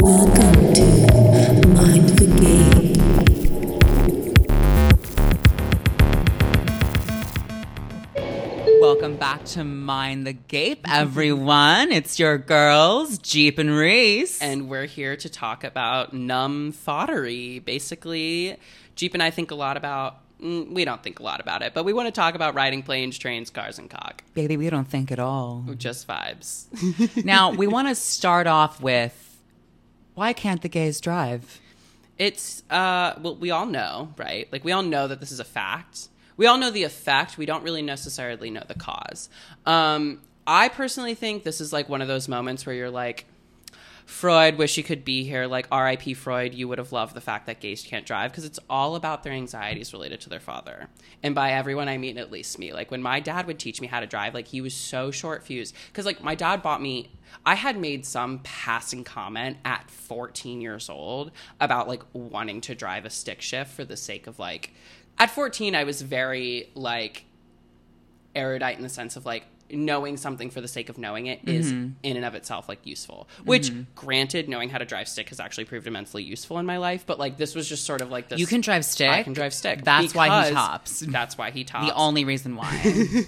Welcome to Mind the Game. Welcome back to Mind the Gape, everyone. It's your girls, Jeep and Reese. and we're here to talk about numb thoughtery. Basically, Jeep and I think a lot about. mm, We don't think a lot about it, but we want to talk about riding planes, trains, cars, and cock. baby, we don't think at all. Just vibes. now, we want to start off with why can't the gays drive? it's uh, well, we all know, right? Like we all know that this is a fact. We all know the effect. We don't really necessarily know the cause. Um, I personally think this is like one of those moments where you're like, Freud, wish you could be here. Like R.I.P. Freud, you would have loved the fact that gays can't drive because it's all about their anxieties related to their father. And by everyone, I mean at least me. Like when my dad would teach me how to drive, like he was so short fused because like my dad bought me. I had made some passing comment at 14 years old about like wanting to drive a stick shift for the sake of like. At 14, I was very like erudite in the sense of like knowing something for the sake of knowing it is Mm-hmm. in and of itself like useful which granted knowing how to drive stick has actually proved immensely useful in my life but like this was just sort of like this You can drive stick? i can drive stick That's why he tops. that's why he tops The only reason why.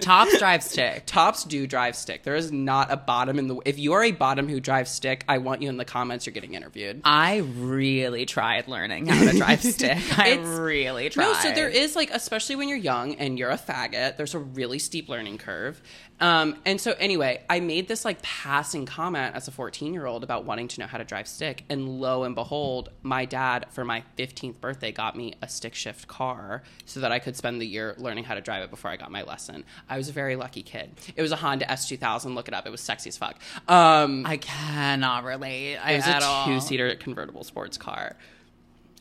Tops drive stick. tops do drive stick there is not a bottom in the if you are a bottom who drives stick i want you in the comments you're getting interviewed I really tried learning how to drive stick. I really tried. No, so there is like, especially when you're young and you're a faggot, there's a really steep learning curve. Um, and so anyway, I made this like passing comment as a 14 year old about wanting to know how to drive stick, and lo and behold, my dad for my 15th birthday got me a stick shift car so that I could spend the year learning how to drive it before I got my lesson. I was a very lucky kid. It was a Honda S2000. Look it up. It was sexy as fuck. Um, I cannot relate. I, it was at a two seater convertible sports car.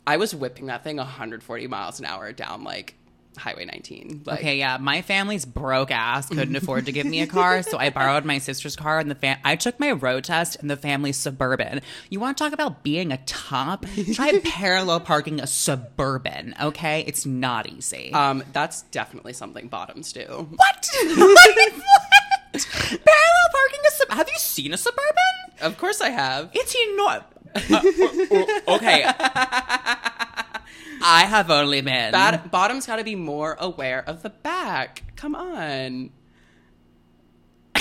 I was whipping that thing 140 miles an hour down like Highway 19. Like, Okay, yeah, my family's broke ass couldn't afford to give me a car, so I borrowed my sister's car, and the fam- I took my road test in the family suburban. You want to talk about being a top? Try parallel parking a suburban. Okay, it's not easy. Um, that's definitely something bottoms do. what? what? Parallel parking a sub- Have you seen a suburban? Of course I have. It's enormous. Uh, uh, uh, okay. I have only been. Bad, bottoms got to be more aware of the back. Come on.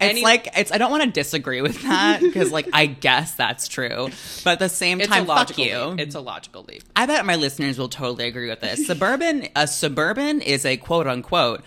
It's Any- like it's. I don't want to disagree with that because, like, I guess that's true, but at the same It's time, fuck you. leap. It's a logical leap. I bet my listeners will totally agree with this. Suburban, a suburban is a quote unquote,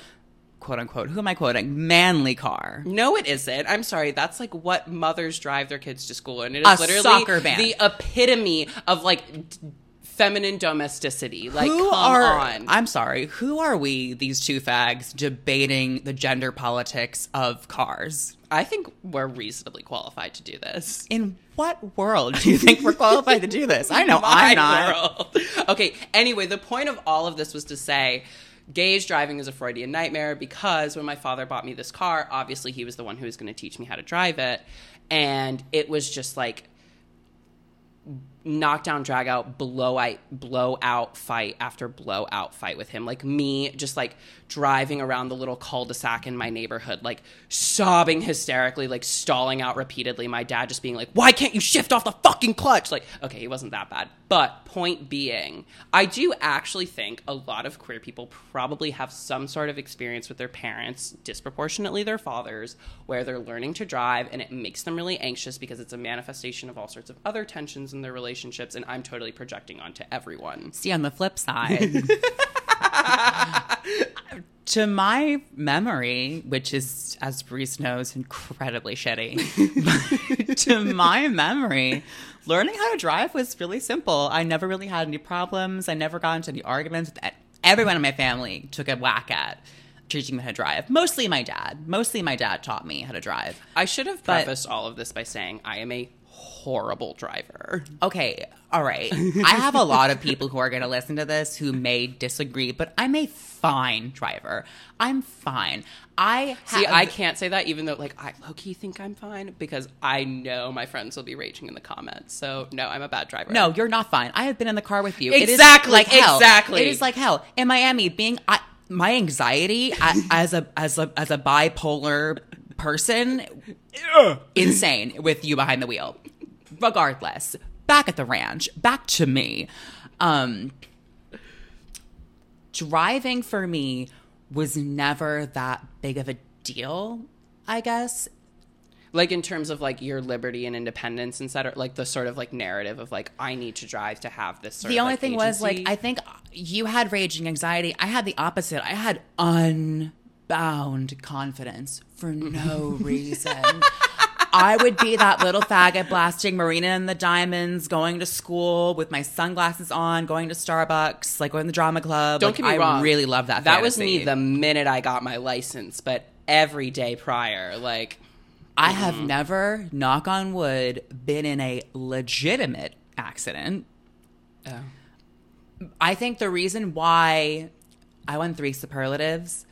quote unquote. Who am I quoting? Manly car. No, it isn't. I'm sorry. That's like what mothers drive their kids to school, and it is A literally soccer van. the epitome of like d- feminine domesticity. Like, who come are? on. I'm sorry. Who are we? These two fags debating the gender politics of cars. I think we're reasonably qualified to do this. In what world do you think we're qualified to do this? I know I'm not. world. Okay, anyway, the point of all of this was to say gays driving is a Freudian nightmare because when my father bought me this car, obviously he was the one who was going to teach me how to drive it. And it was just like knockdown, drag out, blowout, blowout fight after blowout fight with him. Like me, just like driving around the little cul-de-sac in my neighborhood, like sobbing hysterically, like stalling out repeatedly. My dad just being like, "Why can't you shift off the fucking clutch?" Like, okay, he wasn't that bad, but point being, I do actually think a lot of queer people probably have some sort of experience with their parents, disproportionately their fathers, where they're learning to drive and it makes them really anxious because it's a manifestation of all sorts of other tensions in their relationships. And I'm totally projecting onto everyone. See, on the flip side, to my memory, which is, as Reese knows, incredibly shitty, to my memory, learning how to drive was really simple. I never really had any problems. I never got into any arguments. Everyone in my family took a whack at teaching me how to drive. Mostly my dad. Mostly my dad taught me how to drive. I should have But- prefaced all of this by saying I am a horrible driver. Okay, all right. I have a lot of people who are going to listen to this who may disagree, but I'm a fine driver. I'm fine. I See, I can't say that even though, like, I low key think I'm fine because I know my friends will be raging in the comments. So, no, I'm a bad driver. No, you're not fine. I have been in the car with you. It is Exactly, like hell. exactly. It is like hell. In Miami, being I, my anxiety as a as a as a bipolar person, insane with you behind the wheel. Regardless, back at the ranch, back to me. Um, driving for me was never that big of a deal, I guess. like in terms of like your liberty and independence instead of like the sort of like narrative of like I need to drive to have this. Sort the of, only like, thing was like. I think you had raging anxiety. I had the opposite. I had unbound confidence for no reason. I would be that little faggot blasting Marina and the Diamonds, going to school with my sunglasses on, going to Starbucks, like going to the drama club. Don't Like, get me I wrong. really love that. That was me the minute I got my license, but every day prior, like I have never, knock on wood, been in a legitimate accident. oh. I think the reason why I won three superlatives,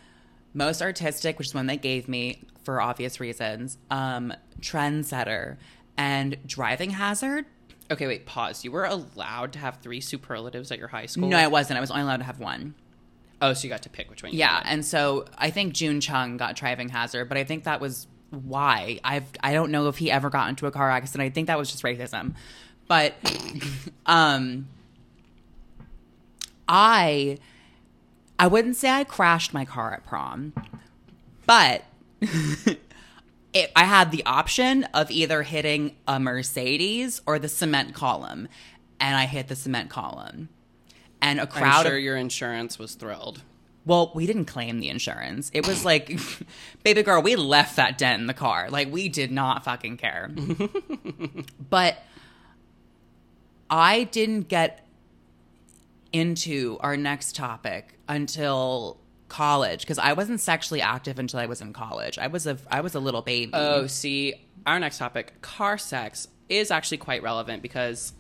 most artistic, which is one they gave me for obvious reasons, um, trendsetter, and driving hazard. Okay, wait, pause. You were allowed to have three superlatives at your high school? No, I wasn't. I was only allowed to have one. Oh, so you got to pick which one. You Yeah, wanted. and so I think June Chung got driving hazard, but I think that was why. I've I don't know if he ever got into a car accident. I think that was just racism. But um I I wouldn't say I crashed my car at prom, but it, I had the option of either hitting a Mercedes or the cement column, and I hit the cement column. And a I'm crowd sure of your insurance was thrilled. well, we didn't claim the insurance. It was like, baby girl, we left that dent in the car. Like, we did not fucking care. but I didn't get into our next topic until college because I wasn't sexually active until I was in college. I was a I was a little baby. Oh, see, our next topic, car sex, is actually quite relevant because,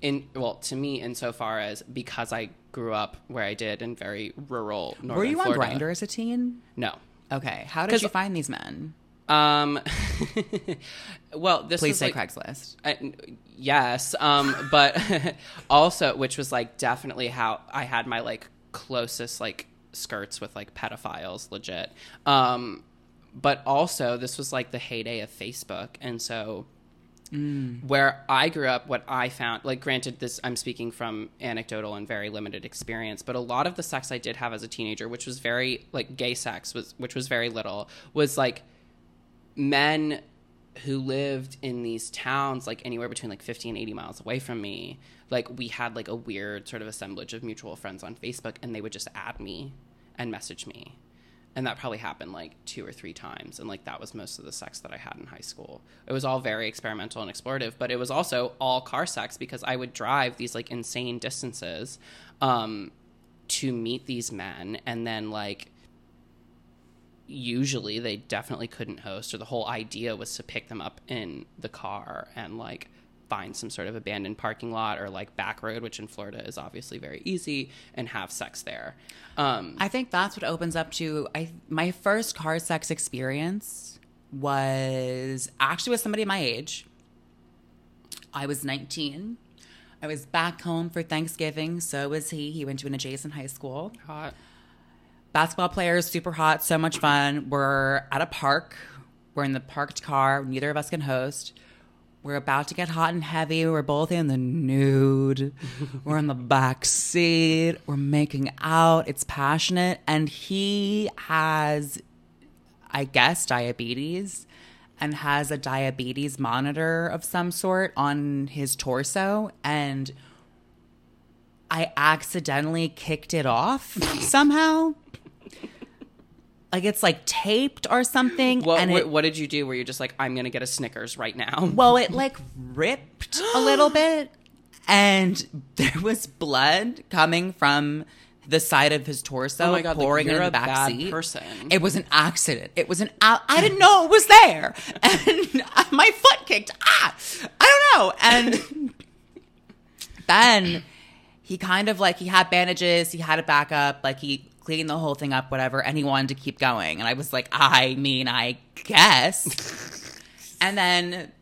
in well, to me, insofar as because I grew up where I did in very rural northern Were you on Grindr as a teen? No. Okay. How did you find these men? Um. well, this Please was say like, Craigslist. I, yes, um, but also, which was like definitely how I had my like closest like skirts with like pedophiles, legit. Um, but also, this was like the heyday of Facebook, and so where I grew up, what I found, like, granted, this I'm speaking from anecdotal and very limited experience, but a lot of the sex I did have as a teenager, which was very like gay sex, was which was very little, was like men who lived in these towns like anywhere between like 50 and 80 miles away from me like we had like a weird sort of assemblage of mutual friends on facebook and they would just add me and message me. And that probably happened like two or three times and like that was most of the sex that i had in high school. It was all very experimental and explorative but it was also all car sex because i would drive these like insane distances um, to meet these men and then like usually they definitely couldn't host or the whole idea was to pick them up in the car and like find some sort of abandoned parking lot or like back road which in florida is obviously very easy and have sex there um, I think that's what opens up to I my first car sex experience was actually with somebody my age. I was 19. I was back home for Thanksgiving, so was he. He went to an adjacent high school. hot Basketball players, super hot, so much fun. We're at a park. We're in the parked car. Neither of us can host. We're about to get hot and heavy. We're both in the nude. We're in the back seat. We're making out. It's passionate. And he has, I guess, diabetes and has a diabetes monitor of some sort on his torso. And I accidentally kicked it off somehow. Like it's like taped or something. what, and what, it, what did you do where you're just like i'm gonna get a snickers right now well, it like ripped a little bit, and there was blood coming from the side of his torso, Oh my God, like, pouring you're in the a back bad seat. person. It was an accident. It was an out. I didn't know it was there, and my foot kicked. Ah, I don't know. And then he kind of like he had bandages, he had it back up, like he cleaned the whole thing up, whatever, and he wanted to keep going. And I was like, I mean, I guess. and then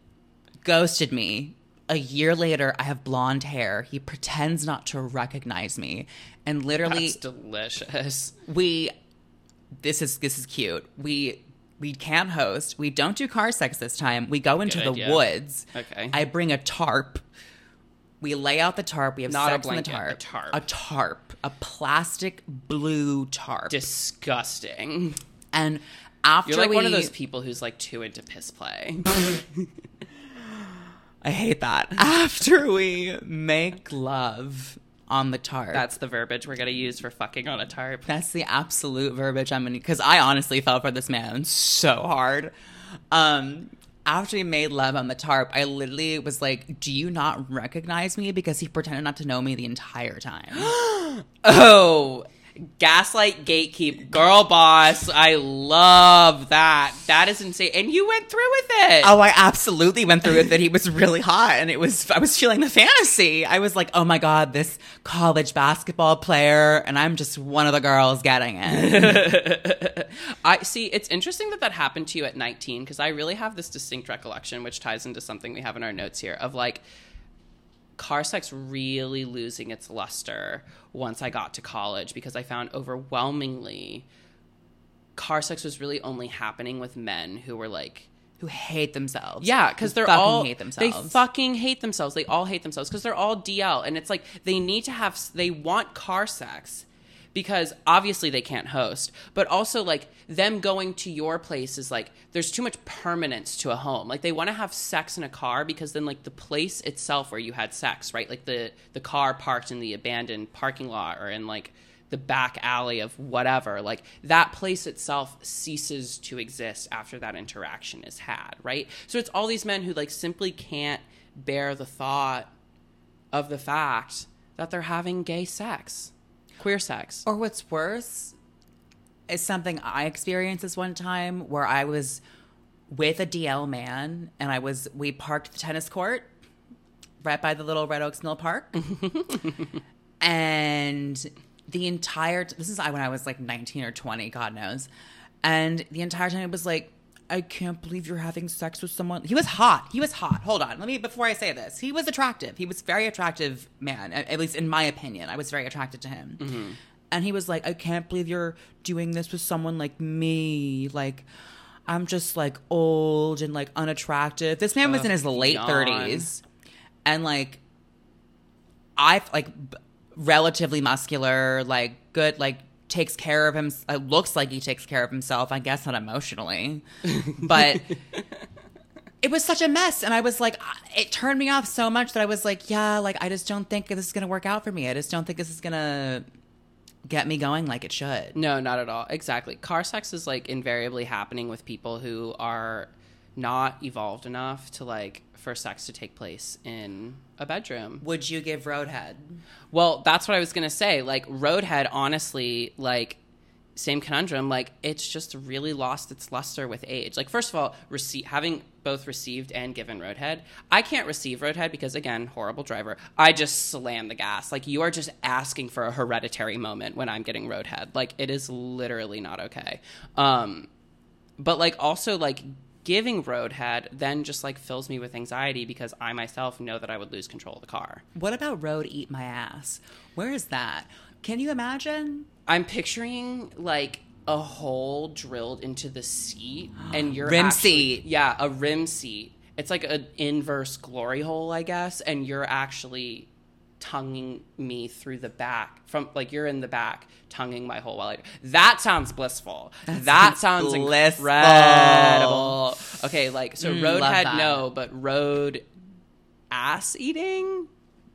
ghosted me. A year later, I have blonde hair. He pretends not to recognize me. And literally that's delicious we this is this is cute. We We can't host. We don't do car sex this time. We go into Good the idea. woods. Okay. I bring a tarp. We lay out the tarp. We have Not a sex on the blanket, a tarp. tarp. A tarp. A plastic blue tarp. Disgusting. and after You're like one of those people who's like too into piss play. I hate that. After we make love on the tarp. That's the verbiage we're gonna use for fucking on a tarp. That's the absolute verbiage I'm gonna because I honestly fell for this man so hard. Um after we made love on the tarp, I literally was like, Do you not recognize me? Because he pretended not to know me the entire time. Oh, gaslight gatekeep, girl boss. I love that. That is insane. And you went through with it. oh, I absolutely went through with it he was really hot and it was I was feeling the fantasy. I was like, Oh my god, this college basketball player, and I'm just one of the girls getting it. I see. It's interesting that that happened to you at 19 because I really have this distinct recollection, which ties into something we have in our notes here of like car sex really losing its luster once I got to college because I found overwhelmingly car sex was really only happening with men who were like Who hate themselves. Yeah, because they're fucking all hate themselves. They fucking hate themselves. They all hate themselves because they're all DL, and it's like they need to have. They want car sex because obviously they can't host, but also like them going to your place is like there's too much permanence to a home. Like they want to have sex in a car because then like the place itself where you had sex, right? Like the the car parked in the abandoned parking lot or in like the back alley of whatever like that place itself ceases to exist after that interaction is had right so it's all these men who like simply can't bear the thought of the fact that they're having gay sex queer sex Or what's worse is something I experienced this one time where I was with a DL man and I was we parked the tennis court right by the little Red Oaks Mill Park. and the entire this is I when I was like 19 or 20, God knows. And the entire time it was like I can't believe you're having sex with someone. He was hot. He was hot. Hold on. Let me before I say this. He was attractive. He was very attractive man, at at least in my opinion. I was very attracted to him. Mm-hmm. And he was like, "I can't believe you're doing this with someone like me. Like I'm just like old and like unattractive." This man was in his late yawn. 30s. And like I like b- relatively muscular, like good, like takes care of him. It looks like he takes care of himself. I guess not emotionally, but it was such a mess. And I was like, it turned me off so much that I was like, yeah, like I just don't think this is gonna work out for me. I just don't think this is gonna get me going like it should. No, not at all. Exactly. Car sex is like invariably happening with people who are not evolved enough to like for sex to take place in a bedroom. Would you give Roadhead? Well, that's what I was gonna say. Like Roadhead, honestly, like same conundrum. Like it's just really lost its luster with age. Like first of all, rece- having both received and given Roadhead, I can't receive Roadhead because again, horrible driver. I just slam the gas. Like you are just asking for a hereditary moment when I'm getting Roadhead. Like it is literally not okay. Um, but like also like giving Roadhead then just like fills me with anxiety because I myself know that I would lose control of the car. What about Road Eat My Ass? Where is that? Can you imagine? I'm picturing like a hole drilled into the seat and you're Rim actually- seat. Yeah, a rim seat. It's like an inverse glory hole, I guess, and you're actually tonguing me through the back from like you're in the back tonguing my hole while I that sounds blissful. that sounds blissful. incredible. Okay, like so Mm, road love had that. no, but road ass eating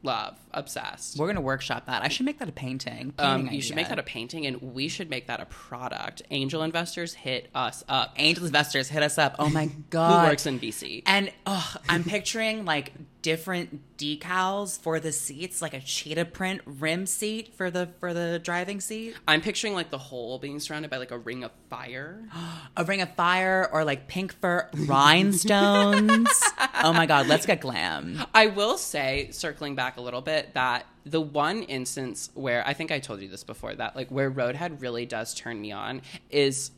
love obsessed. We're gonna workshop that. I should make that a painting. Um, you should make that a painting, and we should make that a product. Angel investors hit us up. Angel investors hit us up. Oh my god, Who works in VC? And oh, I'm picturing like different decals for the seats, like a cheetah print rim seat for the for the driving seat, I'm picturing like the hole being surrounded by like a ring of fire. a ring of fire, or like pink fur rhinestones. oh my god, let's get glam. I will say, circling back a little bit, that the one instance where I think I told you this before, that like where Roadhead really does turn me on is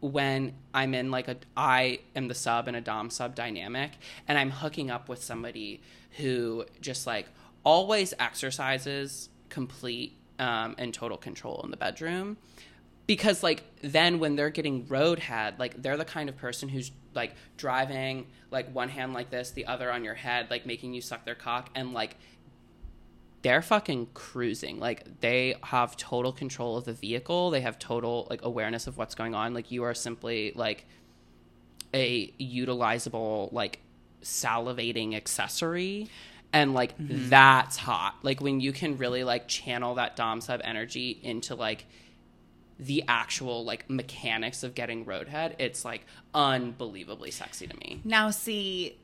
when I'm in like a I am the sub in a dom sub dynamic, and I'm hooking up with somebody who just like always exercises complete um, and total control in the bedroom. because like then when they're getting roadhead like they're the kind of person who's like driving like one hand like this the other on your head like making you suck their cock and like they're fucking cruising. Like they have total control of the vehicle. They have total like awareness of what's going on. Like you are simply like a utilizable like salivating accessory. And like mm-hmm. that's hot. Like when you can really like channel that dom sub energy into like the actual like mechanics of getting roadhead it's like unbelievably sexy to me. Now, see,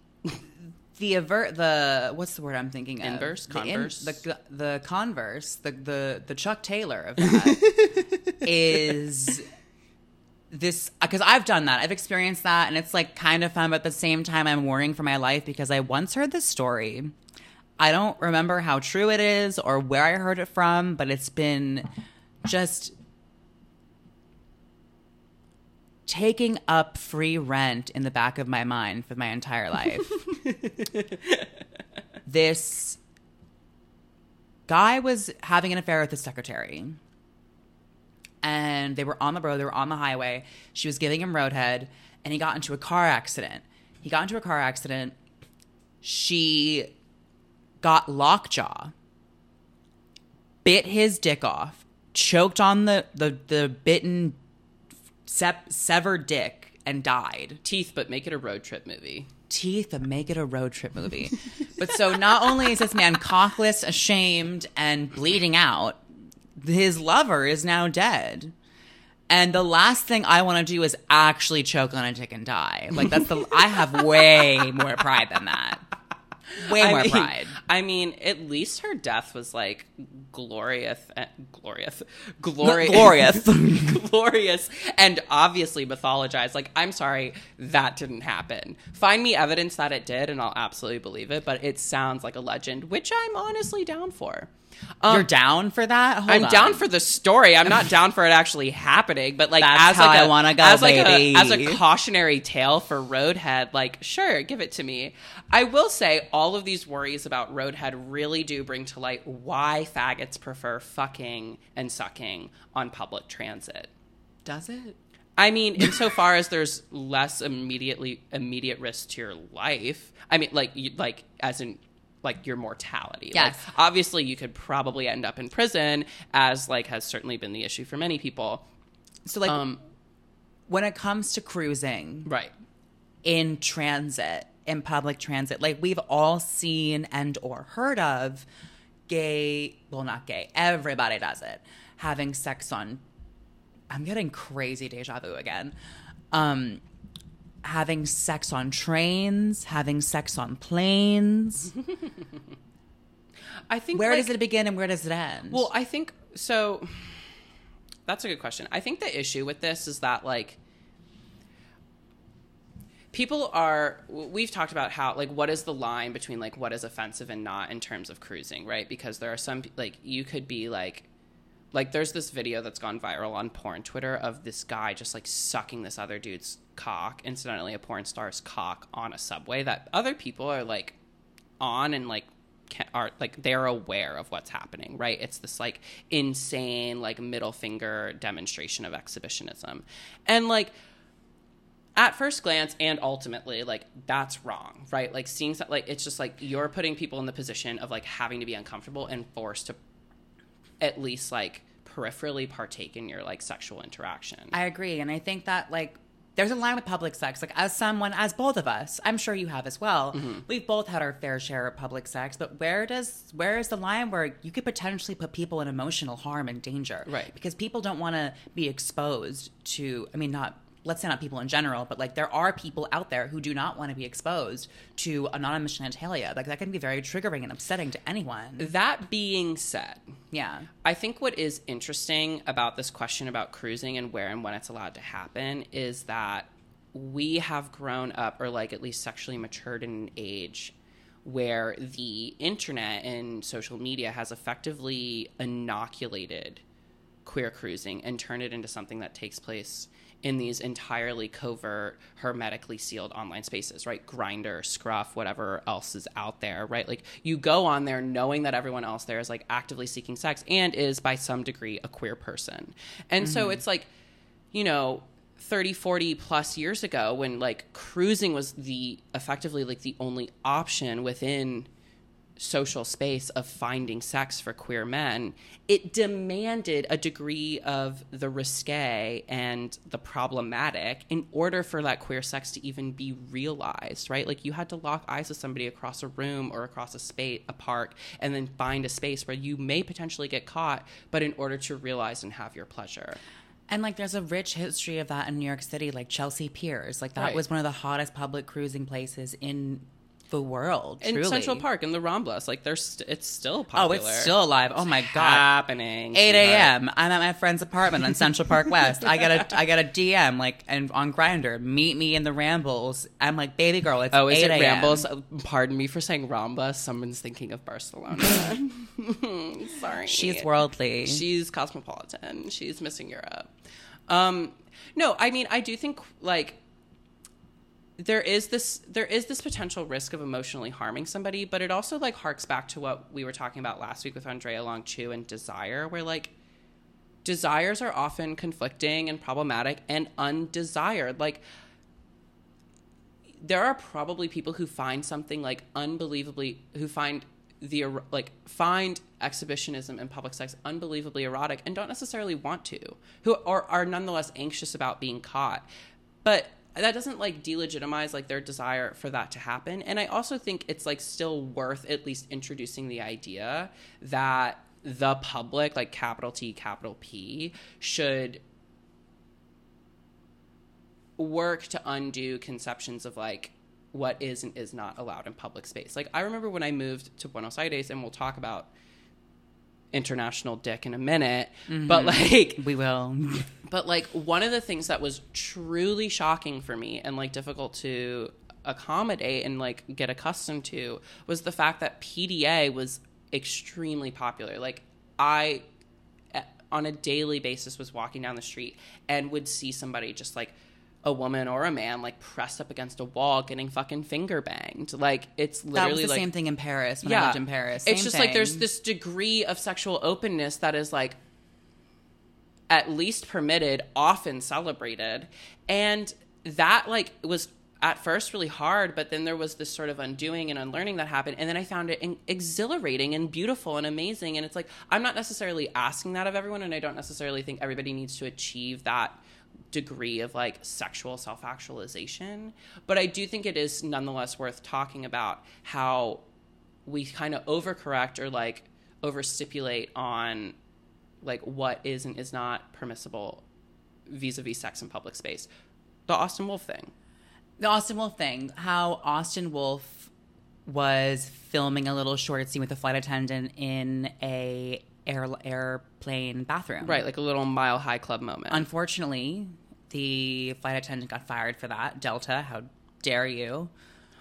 the avert the what's the word I'm thinking of? Inverse? the Converse? the the converse, the the the Chuck Taylor of that is this because I've done that. I've experienced that, and it's like kind of fun, but at the same time, I'm worrying for my life because I once heard this story. I don't remember how true it is or where I heard it from, but it's been just taking up free rent in the back of my mind for my entire life. this guy was having an affair with his secretary. And they were on the road, they were on the highway. She was giving him roadhead, and he got into a car accident. He got into a car accident. She got lockjaw, bit his dick off, choked on the, the, the bitten sep- severed dick and died. teeth but make it a road trip movie Teeth and make it a road trip movie. but so not only is this man cockless, ashamed, and bleeding out, his lover is now dead. And the last thing I want to do is actually choke on a dick and die. Like that's the I have way more pride than that. Way I more mean, pride. I mean, at least her death was like glorious, eh, glorious, glorious, Glorious. glorious, and obviously mythologized. Like, I'm sorry, that didn't happen. Find me evidence that it did, and I'll absolutely believe it. But it sounds like a legend, which I'm honestly down for. Um, You're down for that? Hold I'm on. down for the story. I'm not down for it actually happening, but like That's as how like I a- wanna go, as like a as a cautionary tale for Roadhead, like sure, give it to me. I will say all of these worries about Roadhead really do bring to light why faggots prefer fucking and sucking on public transit. Does it? I mean, insofar as there's less immediately immediate risk to your life. I mean, like you, like as in like your mortality. Like, Yes. obviously, you could probably end up in prison, as like has certainly been the issue for many people. So like Um, when it comes to cruising, right. in transit in public transit like we've all seen and or heard of gay well not gay everybody does it having sex on i'm getting crazy deja vu again um having sex on trains having sex on planes I think where like, does it begin and where does it end Well, I think so. That's a good question. I think the issue with this is that like people are we've talked about how like what is the line between like what is offensive and not in terms of cruising, right? Because there are some like you could be like like there's this video that's gone viral on porn Twitter of this guy just like sucking this other dude's cock, incidentally a porn star's cock on a subway that other people are like on and like ca- are like they're aware of what's happening right? It's this like insane like middle finger demonstration of exhibitionism. And like at first glance and ultimately like that's wrong right? Like seeing that like it's just like you're putting people in the position of like having to be uncomfortable and forced to at least like peripherally partake in your like sexual interaction I agree. And I think that, like, there's a line with public sex. Like, as someone, as both of us, I'm sure you have as well, Mm-hmm. we've both had our fair share of public sex. But where does, where is the line where you could potentially put people in emotional harm and danger? Right. Because people don't want to be exposed to, I mean, not, let's say not people in general, but like there are people out there who do not want to be exposed to anonymous genitalia. Like, that can be very triggering and upsetting to anyone. that being said Yeah. I think what is interesting about this question about cruising and where and when it's allowed to happen is that we have grown up, or like at least sexually matured in an age where the internet and social media has effectively inoculated queer cruising and turned it into something that takes place in these entirely covert, hermetically sealed online spaces, right? Grindr, Scruff, whatever else is out there, right? Like you go on there knowing that everyone else there is like actively seeking sex and is by some degree a queer person. And so mm-hmm. it's like, you know, 30 40 plus years ago when like cruising was the effectively like the only option within social space of finding sex for queer men it demanded a degree of the risque and the problematic in order for that queer sex to even be realized right like you had to lock eyes with somebody across a room or across a space a park and then find a space where you may potentially get caught but in order to realize and have your pleasure And like, there's a rich history of that in New York City, like Chelsea Piers. Like, that Right. was one of the hottest public cruising places in the world. in truly. Central Park in the Ramblas. Like there's, st- it's still popular. Oh, it's still alive. Oh my god. happening. 8 a.m. I'm at my friend's apartment on Central Park West. I got a I got a DM like and on Grindr. Meet me in the Rambles. I'm like, baby girl, it's Oh, is 8 it Rambles? Pardon me for saying Rambla. Someone's thinking of Barcelona. Sorry, She's worldly. She's cosmopolitan. She's missing Europe. Um, no, I mean, I do think like there is this there is this potential risk of emotionally harming somebody, but it also like harks back to what we were talking about last week with Andrea Long Chu and desire, where like desires are often conflicting and problematic and undesired. Like there are probably people who find something like unbelievably who find the er- like find exhibitionism and public sex unbelievably erotic and don't necessarily want to who are, are nonetheless anxious about being caught but that doesn't like delegitimize like their desire for that to happen and i also think it's like still worth at least introducing the idea that the public like capital t capital p should work to undo conceptions of like what is and is not allowed in public space. Like I remember when I moved to Buenos Aires and we'll talk about international dick in a minute, but like we will. but like one of the things that was truly shocking for me and like difficult to accommodate and like get accustomed to was the fact that PDA was extremely popular. Like I eh, on a daily basis was walking down the street and would see somebody just like a woman or a man like pressed up against a wall getting fucking finger banged. Like it's That literally was the like same thing in Paris when I lived in Paris. it's Same just like there's this degree of sexual openness that is like at least permitted, often celebrated. And that like was at first really hard, but then there was this sort of undoing and unlearning that happened. And then I found it in- exhilarating and beautiful and amazing. And it's like, I'm not necessarily asking that of everyone. And I don't necessarily think everybody needs to achieve that degree of like sexual self actualization. But I do think it is nonetheless worth talking about how we kind of overcorrect or like overstipulate on like what is and is not permissible vis-a-vis sex in public space. The Austin Wolf thing. the Austin Wolf thing. How Austin Wolf was filming a little short scene with a flight attendant in a air, airplane bathroom. Right, like a little mile high club moment. Unfortunately, the flight attendant got fired for that. Delta, how dare you?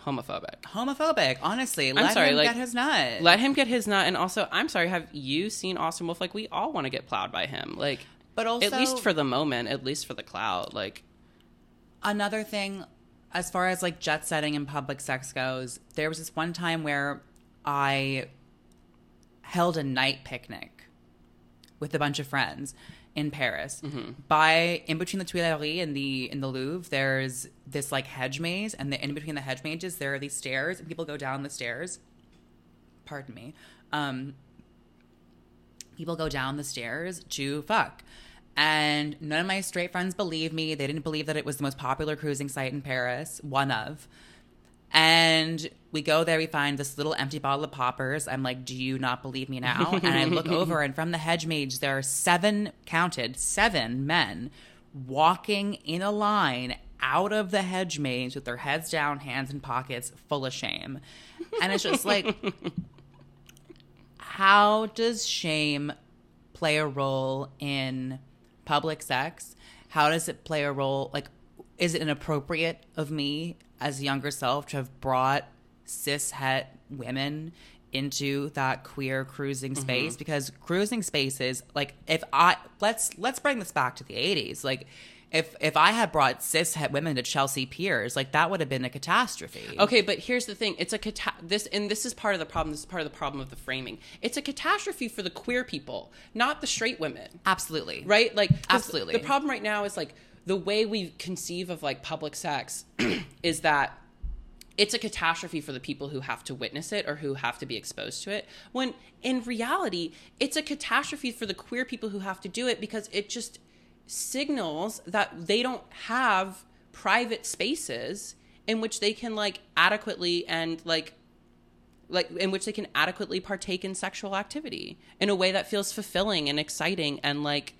Homophobic. Homophobic. Honestly, let sorry, him like, get his nut. Let him get his nut and also I'm sorry, have you seen Austin Wolf? Like we all want to get plowed by him. Like but also, at least for the moment, at least for the cloud. Like another thing as far as like jet setting and public sex goes there was this one time where i held a night picnic with a bunch of friends in paris by in between the tuileries and the in the louvre there's this like hedge maze and the, in between the hedge mazes there are these stairs and people go down the stairs pardon me um people go down the stairs to fuck. And none of my straight friends believe me. They didn't believe that it was the most popular cruising site in Paris, one of. And we go there, we find this little empty bottle of poppers. I'm like, do you not believe me now? and I look over, and from the hedge maze, there are seven, counted, seven men walking in a line out of the hedge maze with their heads down, hands in pockets, full of shame. And it's just like, how does shame play a role in public sex? How does it play a role? Like, is it inappropriate of me as a younger self to have brought cis het women into that queer cruising Mm-hmm. space because cruising spaces like if I let's let's bring this back to the 80s like if if I had brought cis het women to Chelsea Piers like that would have been a catastrophe. Okay, but here's the thing: it's a cata- this, and this is part of the problem. This is part of the problem of the framing. It's a catastrophe for the queer people, not the straight women. Absolutely. right? Like, Absolutely. The problem right now is like the way we conceive of like public sex is that it's a catastrophe for the people who have to witness it or who have to be exposed to it. When in reality, it's a catastrophe for the queer people who have to do it because it just signals that they don't have private spaces in which they can like adequately and like like in which they can adequately partake in sexual activity in a way that feels fulfilling and exciting and like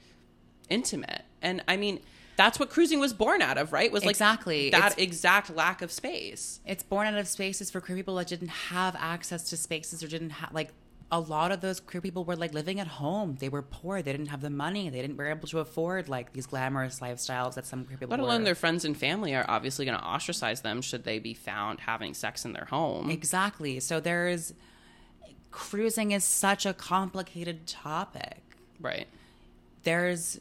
intimate. And I mean, that's what cruising was born out of, right? Was like Exactly. that It's- exact lack of space. It's born out of spaces for queer people that didn't have access to spaces or didn't have like a lot of those queer people were like living at home. They were poor. They didn't have the money. They didn't were able to afford like these glamorous lifestyles that some queer people Let alone were. their friends and family are obviously going to ostracize them should they be found having sex in their home. Exactly. So there's cruising is such a complicated topic. Right. There's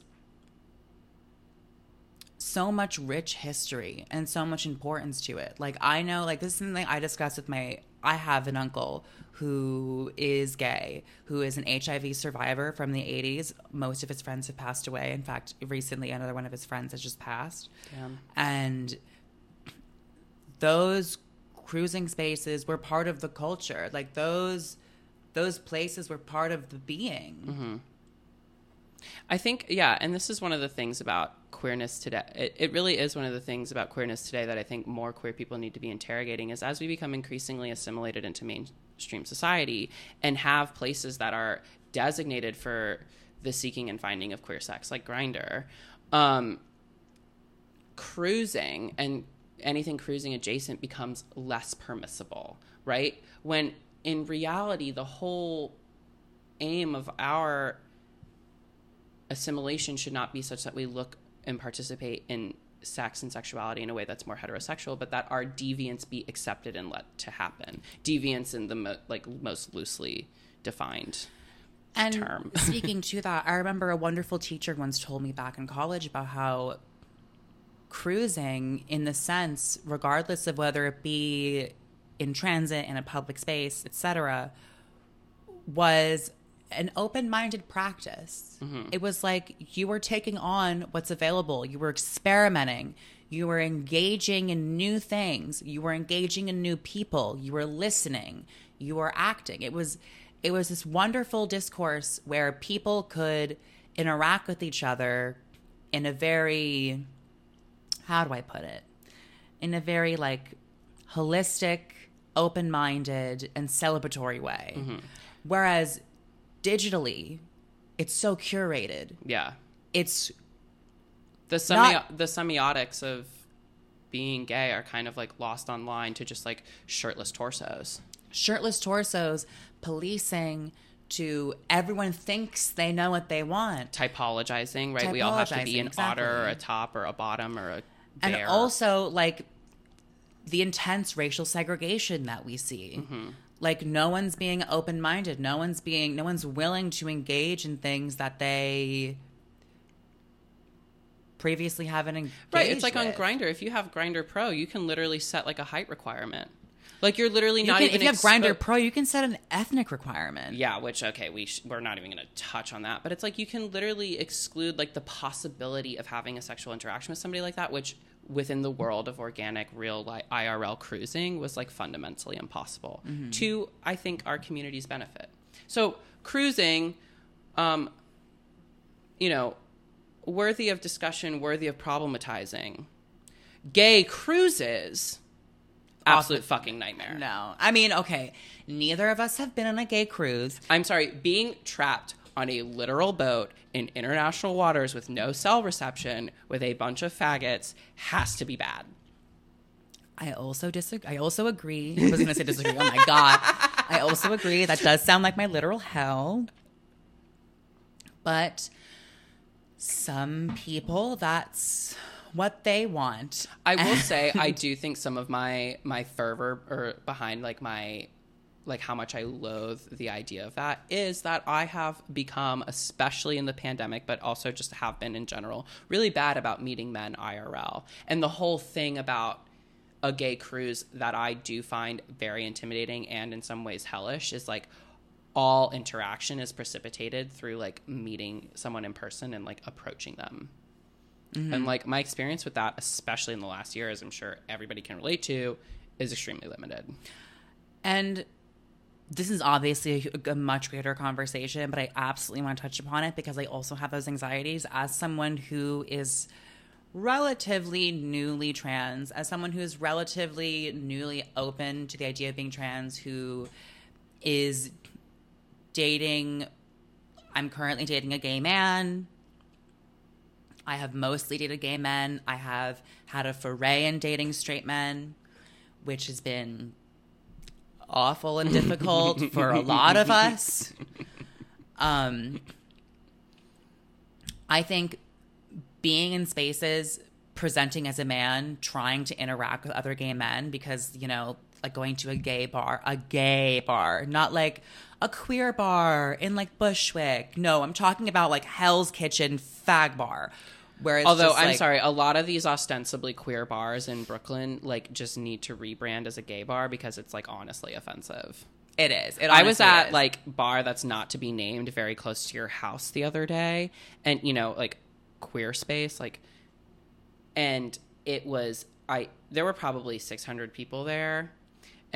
so much rich history and so much importance to it. Like I know like this is something I discussed with my I have an uncle who is gay, who is an HIV survivor from the 80s. Most of his friends have passed away. In fact, recently another one of his friends has just passed. Damn. And those cruising spaces were part of the culture. Like those those places were part of the being. Mm-hmm. I think, yeah, and this is one of the things about queerness today. It, it really is one of the things about queerness today that I think more queer people need to be interrogating is as we become increasingly assimilated into mainstream society and have places that are designated for the seeking and finding of queer sex, like Grindr, um, cruising and anything cruising adjacent becomes less permissible, right? When in reality, the whole aim of our assimilation should not be such that we look and participate in sex and sexuality in a way that's more heterosexual, but that our deviance be accepted and let to happen. Deviance in the mo- like most loosely defined. And term. speaking to that, I remember a wonderful teacher once told me back in college about how cruising, in the sense, regardless of whether it be in transit, in a public space, etc., was an open-minded practice. Mm-hmm. It was like you were taking on what's available. You were experimenting. You were engaging in new things. You were engaging in new people. You were listening. You were acting. It was it was this wonderful discourse where people could interact with each other in a very how do I put it? In a very like holistic, open-minded and celebratory way. Mm-hmm. Whereas digitally, it's so curated. Yeah. It's The semi- Not- the semiotics of being gay are kind of like lost online to just like shirtless torsos. shirtless torsos, policing to everyone thinks they know what they want. Typologizing, right? We all have to be Typologizing, an otter or a top or a bottom or a And also like the intense racial segregation that we see. Mm-hmm. Like no one's being open-minded. No one's being no one's willing to engage in things that they previously haven't engaged Right, it's like on. Grindr. If you have Grindr Pro, you can literally set like a height requirement. Like you're literally You not can- even if you have expo- Grindr Pro, you can set an ethnic requirement. Yeah, which okay, we sh- we're not even going to touch on that, but it's like you can literally exclude like the possibility of having a sexual interaction with somebody like that, which within the world of organic real like IRL cruising was like fundamentally impossible to I think our community's benefit. So cruising, um, you know, worthy of discussion, worthy of problematizing. Gay cruises, absolute fucking nightmare. No. I mean, okay, neither of us have been on a gay cruise. I'm sorry, being trapped on a literal boat in international waters with no cell reception with a bunch of faggots has to be bad. I also disagree. I also agree. I was going to say disagree. Oh my god. I also agree. That does sound like my literal hell. But some people, that's what they want. I will say I do think some of my my fervor or behind like my like how much I loathe the idea of that is that I have become, especially in the pandemic, but also just have been in general, really bad about meeting men IRL. And the whole thing about a gay cruise that I do find very intimidating and in some ways hellish is like all interaction is precipitated through like meeting someone in person and like approaching them. Mm-hmm. And like my experience with that, especially in the last year, as I'm sure everybody can relate to, is extremely limited. And this is obviously a, a much greater conversation, but I absolutely want to touch upon it because I also have those anxieties as someone who is relatively newly trans, as someone who is relatively newly open to the idea of being trans, who is dating. I'm currently dating a gay man. I have mostly dated gay men. I have had a foray in dating straight men, which has been awful and difficult for a lot of us. Um, I think being in spaces, presenting as a man, trying to interact with other gay men, because, you know, like going to a gay bar, a gay bar, not like a queer bar in like Bushwick. No, I'm talking about like Hell's Kitchen fag bar. Where it's Although I'm like- sorry, a lot of these ostensibly queer bars in Brooklyn like just need to rebrand as a gay bar because it's like honestly offensive. it is. It I was at is. like bar that's not to be named very close to your house the other day and you know like queer space like and it was I there were probably 600 people there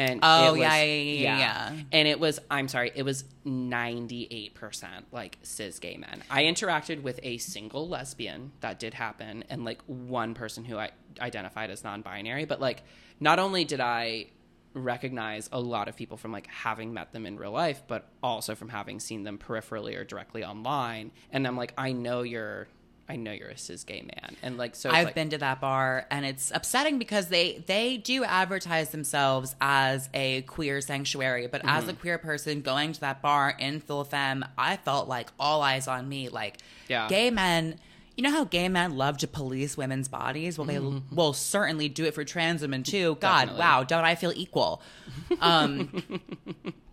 and Oh, it was, yeah, yeah, yeah, yeah, yeah. and it was I'm sorry it was 98% like cis gay men. I interacted with a single lesbian. That did happen. And like one person who I identified as non-binary. But like not only did I recognize a lot of people from like having met them in real life but also from having seen them peripherally or directly online. And I'm like I know you're I know you're a cis gay man and like so I've like, been to that bar and it's upsetting because they they do advertise themselves as a queer sanctuary, but as Mm-hmm. a queer person going to that bar in Phil Femme, I felt like all eyes on me. Like Yeah. gay men you know how gay men love to police women's bodies? Well, they will certainly do it for trans women too. God, Mm-hmm. Definitely. wow, don't I feel equal? Um,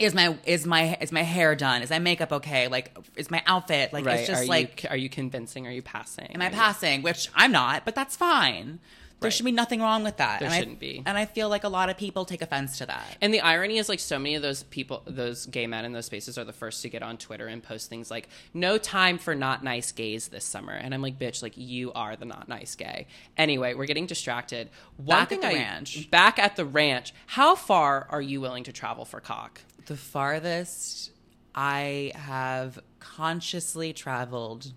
is my is my is my hair done? Is my makeup okay? Like, is my outfit like? right It's just are like, you are you convincing are you passing Am I Are you- passing? Which I'm not, but that's fine. There Right. should be nothing wrong with that. There and shouldn't I, be. And I feel like a lot of people take offense to that. And the irony is, like, so many of those people, those gay men in those spaces are the first to get on Twitter and post things like, no time for not nice gays this summer. And I'm like, bitch, like, you are the not nice gay. Anyway, we're getting distracted. One Back at the I- ranch. Back at the ranch. How far are you willing to travel for cock? The farthest I have consciously traveled,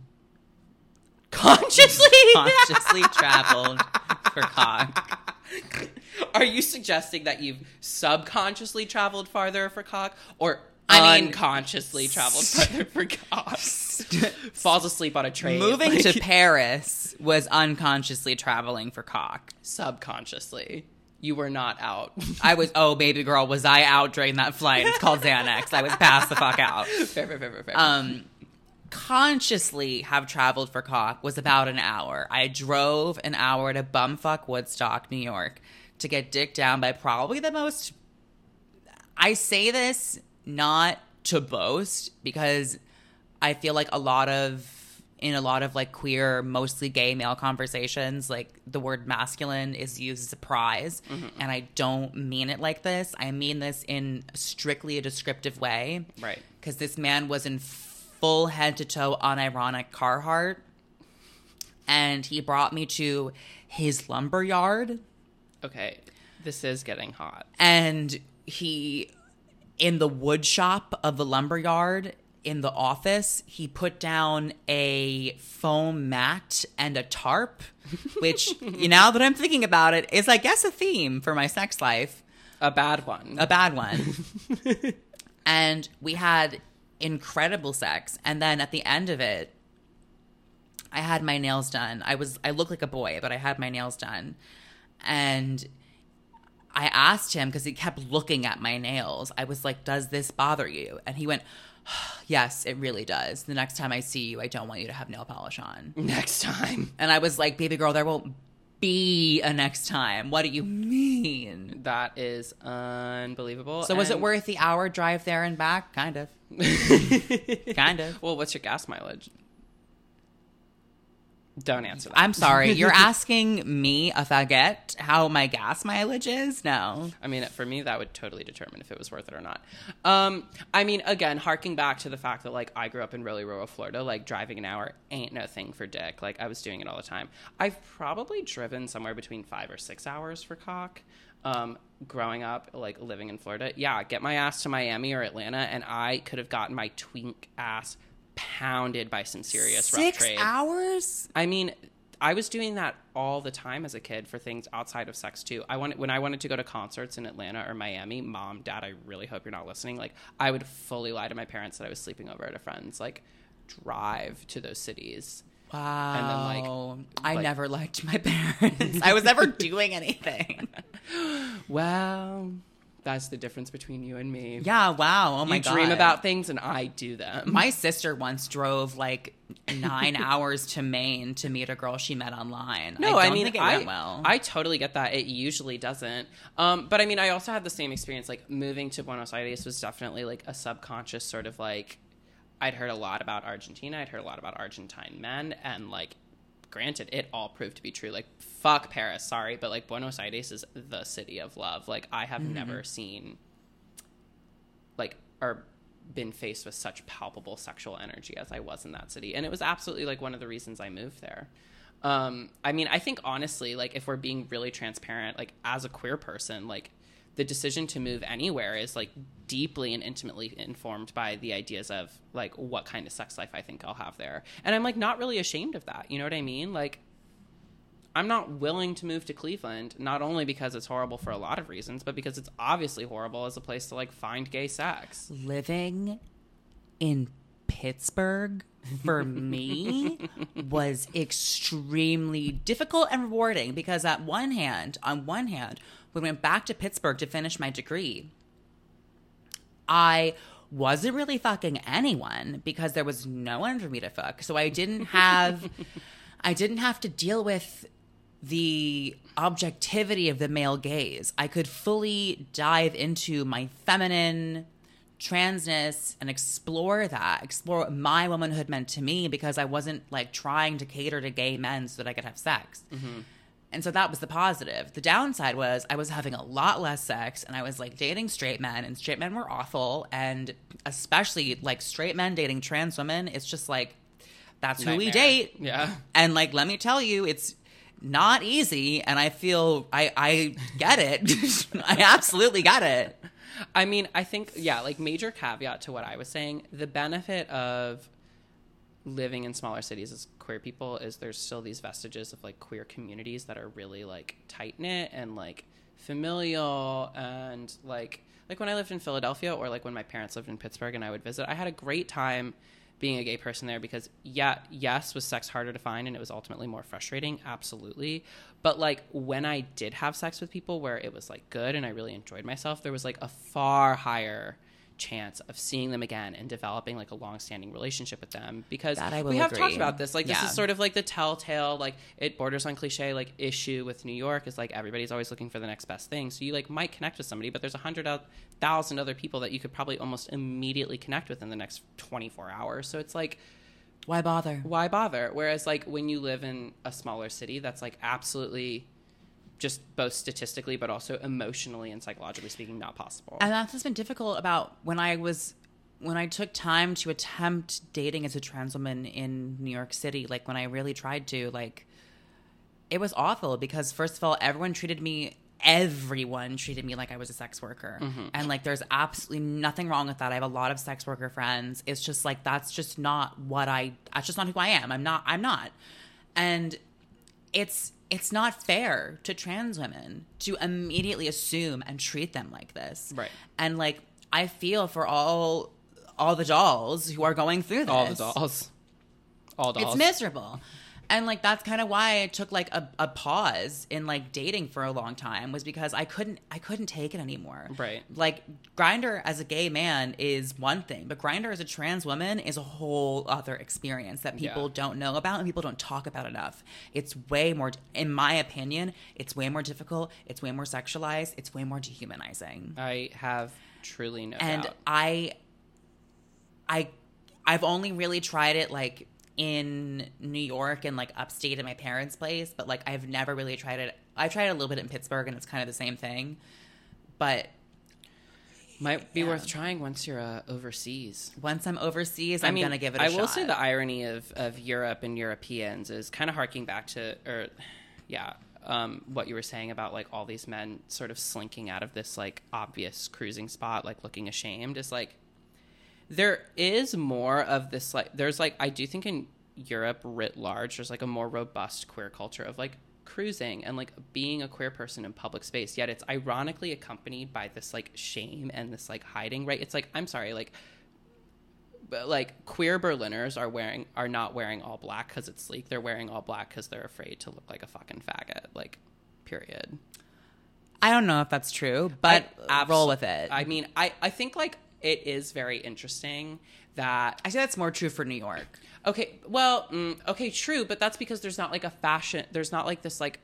Consciously? consciously traveled for cock. are you suggesting that you've subconsciously traveled farther for cock or I mean- unconsciously traveled farther for cock? Falls asleep on a train. Moving like- to Paris was unconsciously traveling for cock. subconsciously. You were not out. I was, oh, baby girl, was I out during that flight? It's called Xanax. I was passed the fuck out. fair, fair, fair, fair, fair. um, consciously have traveled for cock was about an hour. I drove an hour to bumfuck Woodstock, New York, to get dicked down by probably the most. I say this not to boast because I feel like a lot of in a lot of like queer, mostly gay male conversations, like the word masculine is used as a prize. Mm-hmm. And I don't mean it like this. I mean this in strictly a descriptive way right. because this man was in full head to toe unironic Carhartt, and he brought me to his lumber yard, Okay. This is getting hot. and he in the wood shop of the lumber yard in the office he put down a foam mat and a tarp which you now that i'm thinking about it is i guess a theme for my sex life A bad one. a bad one. and we had incredible sex. And then at the end of it, I had my nails done. I was I looked like a boy, but I had my nails done. And I asked him because he kept looking at my nails. I was like, "Does this bother you?" And he went, "Yes, it really does. The next time I see you, I don't want you to have nail polish on." Next time. And I was like, "Baby girl, there won't be a next time. What do you mean? That is unbelievable. So was it worth the hour drive there and back? Kind of. kind of. Well, what's your gas mileage? Don't answer that. I'm sorry. You're asking me, a faggot, how my gas mileage is? No. I mean, for me, that would totally determine if it was worth it or not. Um, I mean, again, harking back to the fact that like I grew up in really rural Florida, like driving an hour ain't no thing for dick. Like I was doing it all the time. I've probably driven somewhere between five or six hours for cock. Um, growing up, like living in Florida, yeah, get my ass to Miami or Atlanta, and I could have gotten my twink ass pounded by some serious rough trade. hours? I mean, I was doing that all the time as a kid for things outside of sex too. I wanted when I wanted to go to concerts in Atlanta or Miami. Mom, Dad, I really hope you're not listening. Like, I would fully lie to my parents that I was sleeping over at a friend's. Like, drive to those cities. Wow. And then like- I like- never liked my parents. I was never doing anything. Well, that's the difference between you and me. Yeah, wow. Oh my you god. dream about things and I do them. My sister once drove like nine hours to Maine to meet a girl she met online. No, I, I, mean, I, went well. I totally get that. It usually doesn't. Um, but I mean, I also had the same experience. Like moving to Buenos Aires was definitely like a subconscious sort of like. I'd heard a lot about Argentina. I'd heard a lot about Argentine men, and like, granted, it all proved to be true. Like, fuck Paris, sorry, but like Buenos Aires is the city of love. Like, I have never seen, like, or been faced with such palpable sexual energy as I was in that city. And it was absolutely like one of the reasons I moved there. Um, I mean, I think honestly, like if we're being really transparent, like as a queer person, like the decision to move anywhere is like deeply and intimately informed by the ideas of like what kind of sex life I think I'll have there. And I'm like not really ashamed of that. You know what I mean? Like I'm not willing to move to Cleveland, not only because it's horrible for a lot of reasons, but because it's obviously horrible as a place to like find gay sex. Living in Pittsburgh for me was extremely difficult and rewarding because at one hand, on one hand, when I went back to Pittsburgh to finish my degree, I wasn't really fucking anyone because there was no one for me to fuck. So I didn't have I didn't have to deal with the objectivity of the male gaze. I could fully dive into my feminine transness and explore that, explore what my womanhood meant to me because I wasn't like trying to cater to gay men so that I could have sex. Mm-hmm. And so that was the positive. The downside was I was having a lot less sex and I was like dating straight men and straight men were awful and especially like straight men dating trans women, it's just like that's who we date. Yeah. And like let me tell you, it's not easy and I feel I I get it. I absolutely get it. I mean, I think yeah, like major caveat to what I was saying, the benefit of living in smaller cities as queer people is there's still these vestiges of like queer communities that are really like tight knit and like familial and like like when I lived in Philadelphia or like when my parents lived in Pittsburgh and I would visit, I had a great time being a gay person there because yeah, yes, was sex harder to find and it was ultimately more frustrating, absolutely. But like when I did have sex with people where it was like good and I really enjoyed myself, there was like a far higher chance of seeing them again and developing like a long-standing relationship with them because That I will we have agree. talked about this. Like this is sort of like the telltale like it borders on cliche like issue with New York is like everybody's always looking for the next best thing. So you like might connect with somebody but there's a hundred thousand other people that you could probably almost immediately connect with in the next 24 hours. So it's like Why bother? why bother? Whereas like when you live in a smaller city that's like absolutely just both statistically but also emotionally and psychologically speaking not possible And that's what's been difficult about when I was when I took time to attempt dating as a trans woman in New York City, like when I really tried to, like it was awful because first of all, everyone treated me everyone treated me like I was a sex worker. Mm-hmm. And like there's absolutely nothing wrong with that. I have a lot of sex worker friends. It's just like that's just not what I that's just not who I am. I'm not I'm not. And it's it's not fair to trans women to immediately assume and treat them like this. Right. And like I feel for all all the dolls who are going through this. all the dolls all dolls It's miserable. And like that's kind of why I took like a, a pause in like dating for a long time was because I couldn't I couldn't take it anymore. Right. Like Grindr as a gay man is one thing, but Grindr as a trans woman is a whole other experience that people Yeah. don't know about and people don't talk about enough. It's way more in my opinion, it's way more difficult, it's way more sexualized, it's way more dehumanizing I have truly no and doubt. I, I, I've only really tried it like in New York and like upstate in my parents' place, but like I've never really tried it. I tried it a little bit in Pittsburgh, and it's kind of the same thing. But Might be Yeah. worth trying once you're uh, overseas. once I'm overseas, I'm gonna give it. I I will say the irony of, of Europe and Europeans is kind of harking back to, or yeah, um, what you were saying about like all these men sort of slinking out of this like obvious cruising spot, like looking ashamed, is like there is more of this like there's like I do think in Europe writ large there's like a more robust queer culture of like cruising and like being a queer person in public space yet it's ironically accompanied by this like shame and this like hiding right it's like i'm sorry like but like queer Berliners are wearing are not wearing all black because it's sleek. They're wearing all black because they're afraid to look like a fucking faggot. Like, period. I don't know if that's true, but I- roll with it. I, I mean, I I think like it is very interesting that I say that's more true for New York. okay, well, mm, okay, true, but that's because there's not like a fashion. There's not like this like.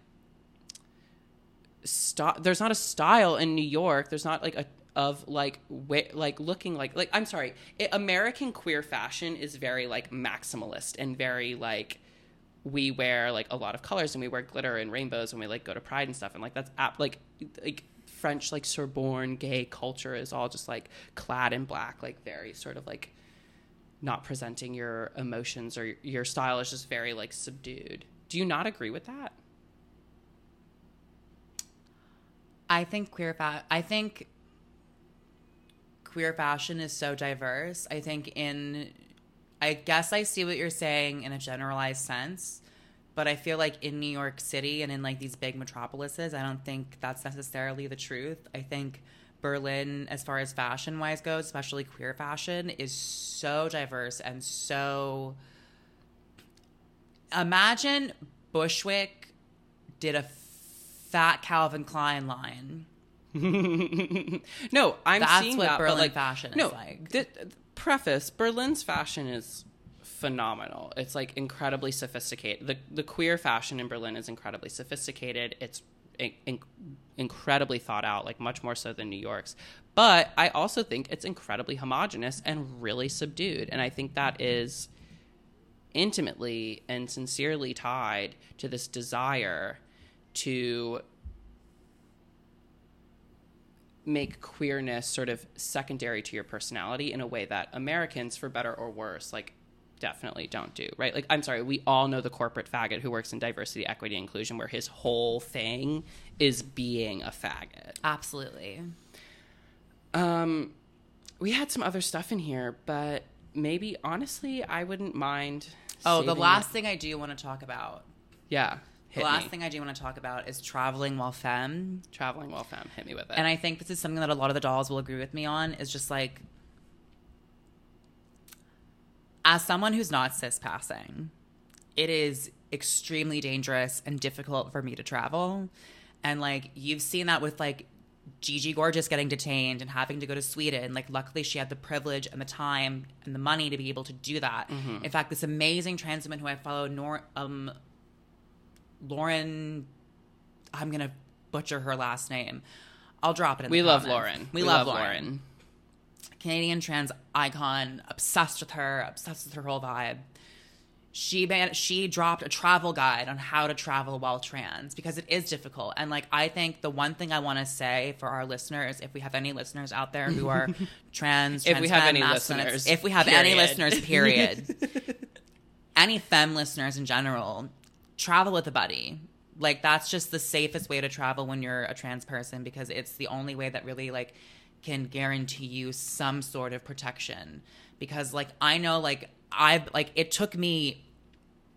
St- there's not a style in New York. There's not like a of like wa- like looking like like I'm sorry. It, American queer fashion is very like maximalist and very like we wear like a lot of colors and we wear glitter and rainbows and we like go to pride and stuff and like that's ap- like like French like Sorbonne gay culture is all just like clad in black like very sort of like not presenting your emotions or your style is just very like subdued. Do you not agree with that? I think queer fa- I think queer fashion is so diverse. I think in I guess I see what you're saying in a generalized sense, but I feel like in New York City and in like these big metropolises, I don't think that's necessarily the truth. I think Berlin, as far as fashion wise goes, especially queer fashion, is so diverse and so. Imagine Bushwick did a fat Calvin Klein line. No, I'm That's seeing what that, but, Berlin like, fashion is no, like. th- preface: Berlin's fashion is phenomenal. It's like incredibly sophisticated. The the queer fashion in Berlin is incredibly sophisticated. It's in- in- incredibly thought out, like much more so than New York's. But I also think it's incredibly homogenous and really subdued, and I think that is intimately and sincerely tied to this desire to make queerness sort of secondary to your personality in a way that Americans, for better or worse, like definitely don't do, right? Like, I'm sorry, we all know the corporate faggot who works in diversity, equity, inclusion, where his whole thing is being a faggot. Absolutely. Um, we had some other stuff in here, but maybe honestly, I wouldn't mind. Oh, the last it. thing I do want to talk about. yeah, The last me. thing I do want to talk about is traveling while femme. traveling while femme, hit me with it. And I think this is something that a lot of the dolls will agree with me on is just like as someone who's not cis passing, it is extremely dangerous and difficult for me to travel. And like you've seen that with like Gigi Gorgeous getting detained and having to go to Sweden. Like luckily she had the privilege and the time and the money to be able to do that. In fact, this amazing trans woman who I follow, Nor um Lauren I'm gonna butcher her last name. I'll drop it in we love comments. Lauren. We, love, Lauren. Canadian trans icon, obsessed with her, obsessed with her whole vibe. She ban- she dropped a travel guide on how to travel while trans because it is difficult. And like I think the one thing I want to say for our listeners, if we have any listeners out there who are trans, If we have any listeners, if we have any period. listeners, period, any femme listeners in general, travel with a buddy. Like that's just the safest way to travel when you're a trans person because it's the only way that really like can guarantee you some sort of protection. Because like I know like I've like it took me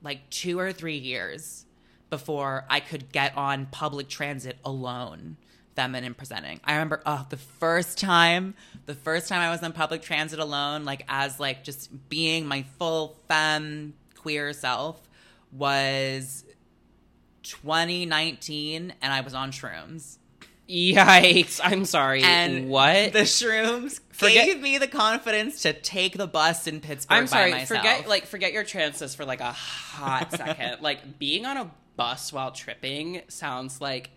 like 2 or 3 years before I could get on public transit alone feminine presenting. I remember oh the first time the first time I was on public transit alone like as like just being my full femme queer self was 2019 and I was on shrooms. Yikes! I'm sorry. And what? The shrooms Forget- gave me the confidence to take the bus in Pittsburgh I'm sorry. by myself. Forget like forget your chances for like a hot second. like being on a bus while tripping sounds like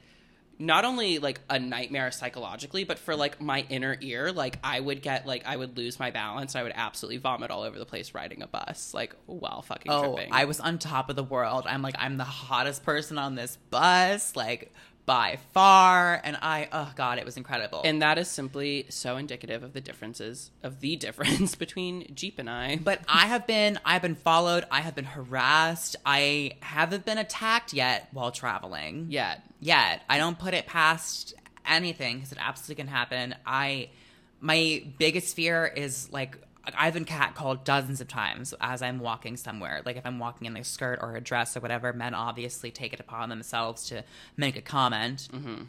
not only like a nightmare psychologically, but for like my inner ear, like I would get like I would lose my balance. I would absolutely vomit all over the place riding a bus, like while fucking Oh, tripping. I was on top of the world. I'm like, I'm the hottest person on this bus, like by far. And I, oh God, it was incredible. and that is simply so indicative of the differences of the difference between Jeep and I. but I have been, I've been followed. I have been harassed. I haven't been attacked yet while traveling. yet, Yet. I don't put it past anything because it absolutely can happen. I, my biggest fear is like, I've been catcalled dozens of times as I'm walking somewhere. Like if I'm walking in a skirt or a dress or whatever, men obviously take it upon themselves to make a comment. Mm-hmm.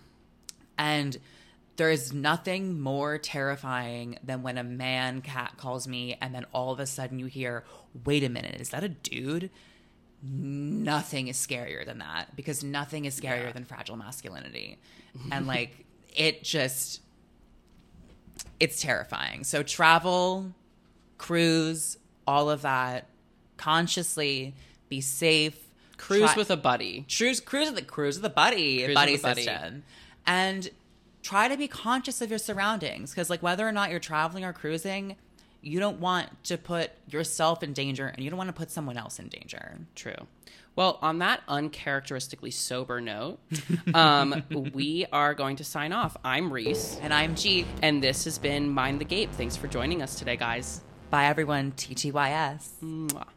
And there's nothing more terrifying than when a man cat calls me and then all of a sudden you hear, wait a minute, is that a dude? Nothing is scarier than that because nothing is scarier Yeah. than fragile masculinity. and like, it just, it's terrifying. So travel, cruise, all of that, consciously be safe. cruise Try- with a buddy. cruise cruise with the cruise with the buddy Cruise buddy with a buddy. system and try to be conscious of your surroundings because like whether or not you're traveling or cruising you don't want to put yourself in danger and you don't want to put someone else in danger True. Well, on that uncharacteristically sober note, um, we are going to sign off. I'm Reese, and i'm Jeep. and this has been Mind the Gape. Thanks for joining us today, guys. Bye everyone ttys Mwah.